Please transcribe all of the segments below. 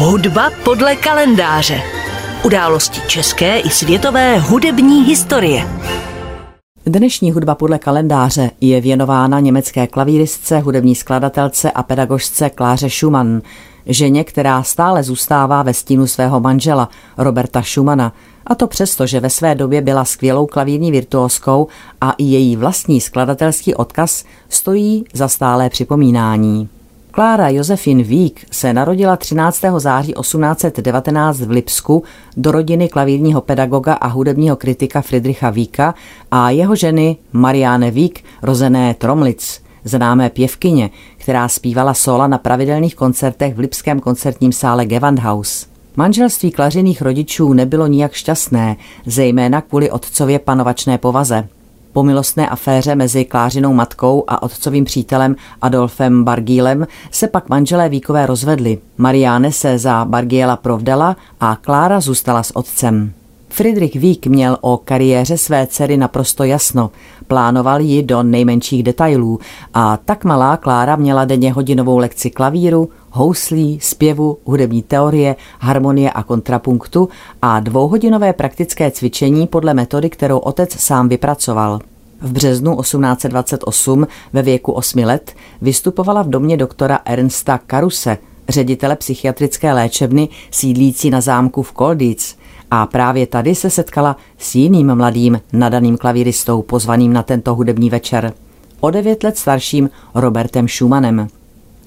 Hudba podle kalendáře. Události české i světové hudební historie. Dnešní hudba podle kalendáře je věnována německé klavíristce, hudební skladatelce a pedagožce Kláře Schumann, ženě, která stále zůstává ve stínu svého manžela Roberta Schumana, a to přesto, že ve své době byla skvělou klavírní virtuoskou a i její vlastní skladatelský odkaz stojí za stálé připomínání. Klára Josefin Vík se narodila 13. září 1819 v Lipsku do rodiny klavírního pedagoga a hudebního kritika Friedricha Víka a jeho ženy Marianne Vík, rozené Tromlic, známé pěvkyně, která zpívala sola na pravidelných koncertech v Lipském koncertním sále Gewandhaus. Manželství klařených rodičů nebylo nijak šťastné, zejména kvůli otcově panovačné povaze. Po milostné aféře mezi Klářinou matkou a otcovým přítelem Adolfem Bargílem se pak manželé Víkové rozvedli. Mariáne se za Bargiela provdala a Klára zůstala s otcem. Friedrich Vík měl o kariéře své dcery naprosto jasno. Plánoval ji do nejmenších detailů a tak malá Klára měla denně hodinovou lekci klavíru, houslí, zpěvu, hudební teorie, harmonie a kontrapunktu a dvouhodinové praktické cvičení podle metody, kterou otec sám vypracoval. V březnu 1828 ve věku 8 let vystupovala v domě doktora Ernsta Karuse, ředitele psychiatrické léčebny sídlící na zámku v Kolditz. A právě tady se setkala s jiným mladým nadaným klavíristou pozvaným na tento hudební večer. O devět let starším Robertem Schumannem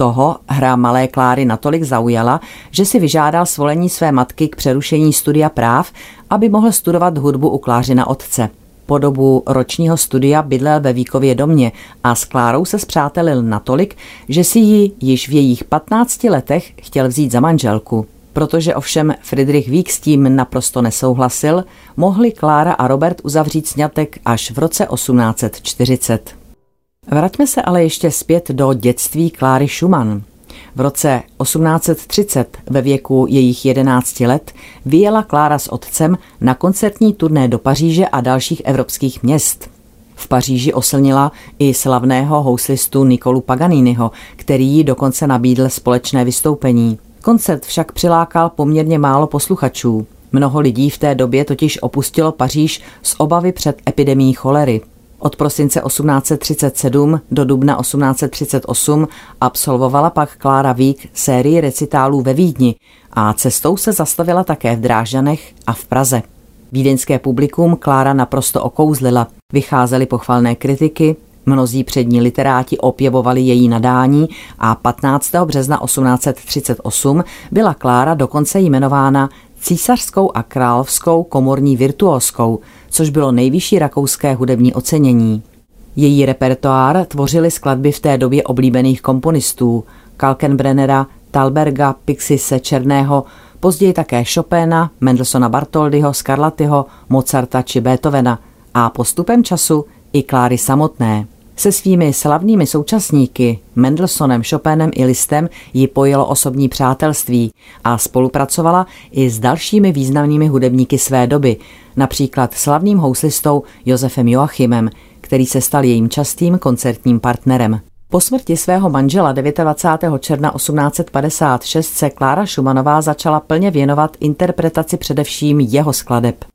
toho hra Malé Kláry natolik zaujala, že si vyžádal svolení své matky k přerušení studia práv, aby mohl studovat hudbu u Klářina otce. Po dobu ročního studia bydlel ve Víkově domě a s Klárou se zpřátelil natolik, že si ji již v jejich 15 letech chtěl vzít za manželku. Protože ovšem Friedrich Vík s tím naprosto nesouhlasil, mohli Klára a Robert uzavřít sňatek až v roce 1840. Vraťme se ale ještě zpět do dětství Kláry Schumann. V roce 1830 ve věku jejich 11 let vyjela Klára s otcem na koncertní turné do Paříže a dalších evropských měst. V Paříži oslnila i slavného houslistu Nikolu Paganiniho, který jí dokonce nabídl společné vystoupení. Koncert však přilákal poměrně málo posluchačů. Mnoho lidí v té době totiž opustilo Paříž z obavy před epidemí cholery. Od prosince 1837 do dubna 1838 absolvovala pak Klára Vík sérii recitálů ve Vídni a cestou se zastavila také v Drážďanech a v Praze. Vídeňské publikum Klára naprosto okouzlila. Vycházely pochvalné kritiky, mnozí přední literáti opěvovali její nadání a 15. března 1838 byla Klára dokonce jmenována císařskou a královskou komorní virtuóskou, což bylo nejvyšší rakouské hudební ocenění. Její repertoár tvořily skladby v té době oblíbených komponistů Kalkenbrennera, Talberga, Pixise Černého, později také Chopina, Mendelsona Bartoldyho, Scarlattiho, Mozarta či Beethovena a postupem času i Kláry samotné. Se svými slavnými současníky Mendelssohnem, Chopinem i Listem ji pojelo osobní přátelství a spolupracovala i s dalšími významnými hudebníky své doby, například slavným houslistou Josefem Joachimem, který se stal jejím častým koncertním partnerem. Po smrti svého manžela 29. června 1856 se Klára Šumanová začala plně věnovat interpretaci především jeho skladeb.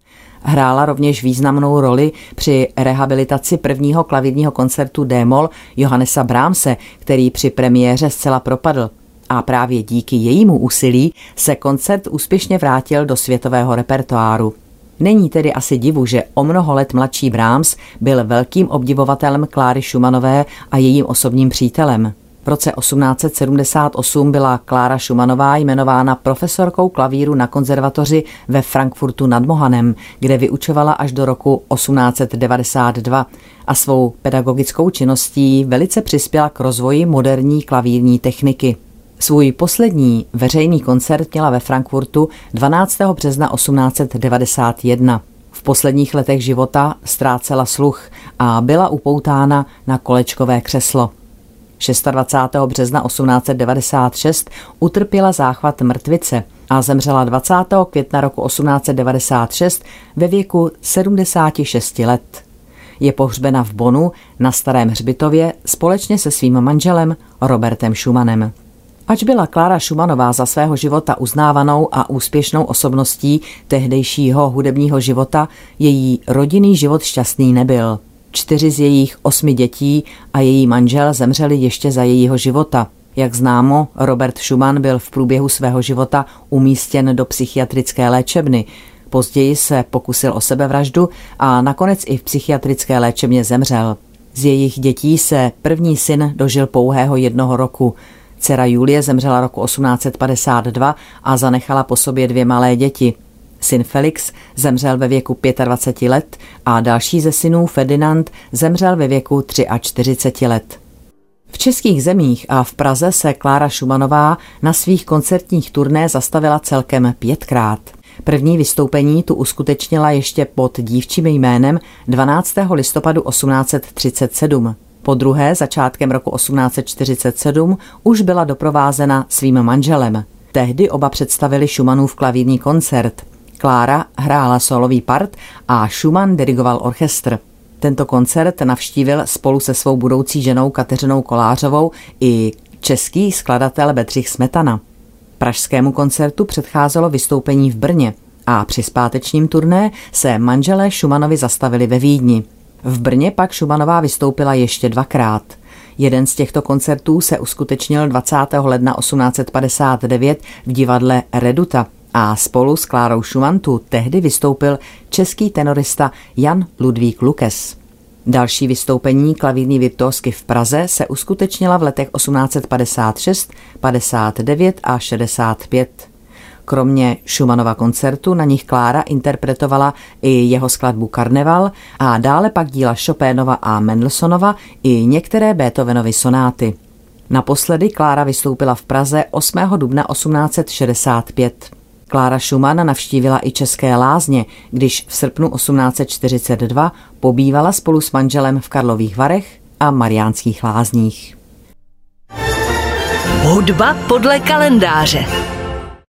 Hrála rovněž významnou roli při rehabilitaci prvního klavírního koncertu D-moll Johannesa Brahmse, který při premiéře zcela propadl. A právě díky jejímu úsilí se koncert úspěšně vrátil do světového repertoáru. Není tedy asi divu, že o mnoho let mladší Brahms byl velkým obdivovatelem Kláry Šumanové a jejím osobním přítelem. V roce 1878 byla Klára Šumanová jmenována profesorkou klavíru na konzervatoři ve Frankfurtu nad Mohanem, kde vyučovala až do roku 1892 a svou pedagogickou činností velice přispěla k rozvoji moderní klavírní techniky. Svůj poslední veřejný koncert měla ve Frankfurtu 12. března 1891. V posledních letech života ztrácela sluch a byla upoutána na kolečkové křeslo. 26. března 1896 utrpěla záchvat mrtvice a zemřela 20. května roku 1896 ve věku 76 let. Je pohřbena v Bonu na Starém hřbitově společně se svým manželem Robertem Schumannem. Ač byla Klára Šumanová za svého života uznávanou a úspěšnou osobností tehdejšího hudebního života, její rodinný život šťastný nebyl. Čtyři z jejich osmi dětí a její manžel zemřeli ještě za jejího života. Jak známo, Robert Schumann byl v průběhu svého života umístěn do psychiatrické léčebny. Později se pokusil o sebevraždu a nakonec i v psychiatrické léčebně zemřel. Z jejich dětí se první syn dožil pouhého jednoho roku. Dcera Julie zemřela roku 1852 a zanechala po sobě dvě malé děti. Syn Felix zemřel ve věku 25 let a další ze synů Ferdinand zemřel ve věku 43 let. V českých zemích a v Praze se Klára Šumanová na svých koncertních turné zastavila celkem pětkrát. První vystoupení tu uskutečnila ještě pod dívčím jménem 12. listopadu 1837. Po druhé, začátkem roku 1847, už byla doprovázena svým manželem. Tehdy oba představili Schumannův klavírní koncert. Klára hrála solový part a Schumann dirigoval orchestr. Tento koncert navštívil spolu se svou budoucí ženou Kateřinou Kolářovou i český skladatel Bedřich Smetana. Pražskému koncertu předcházelo vystoupení v Brně a při zpátečním turné se manželé Šumanovi zastavili ve Vídni. V Brně pak Šumanová vystoupila ještě dvakrát. Jeden z těchto koncertů se uskutečnil 20. ledna 1859 v divadle Reduta a spolu s Klárou Šumantu tehdy vystoupil český tenorista Jan Ludvík Lukes. Další vystoupení klavírní virtuosky v Praze se uskutečnila v letech 1856, 59 a 65. Kromě Schumannova koncertu na nich Klára interpretovala i jeho skladbu Karneval a dále pak díla Chopinova a Mendelssohnova i některé Beethovenovy sonáty. Naposledy Klára vystoupila v Praze 8. dubna 1865. Klára Schumann navštívila i České lázně, když v srpnu 1842 pobývala spolu s manželem v Karlových Varech a Mariánských lázních. Hudba podle kalendáře.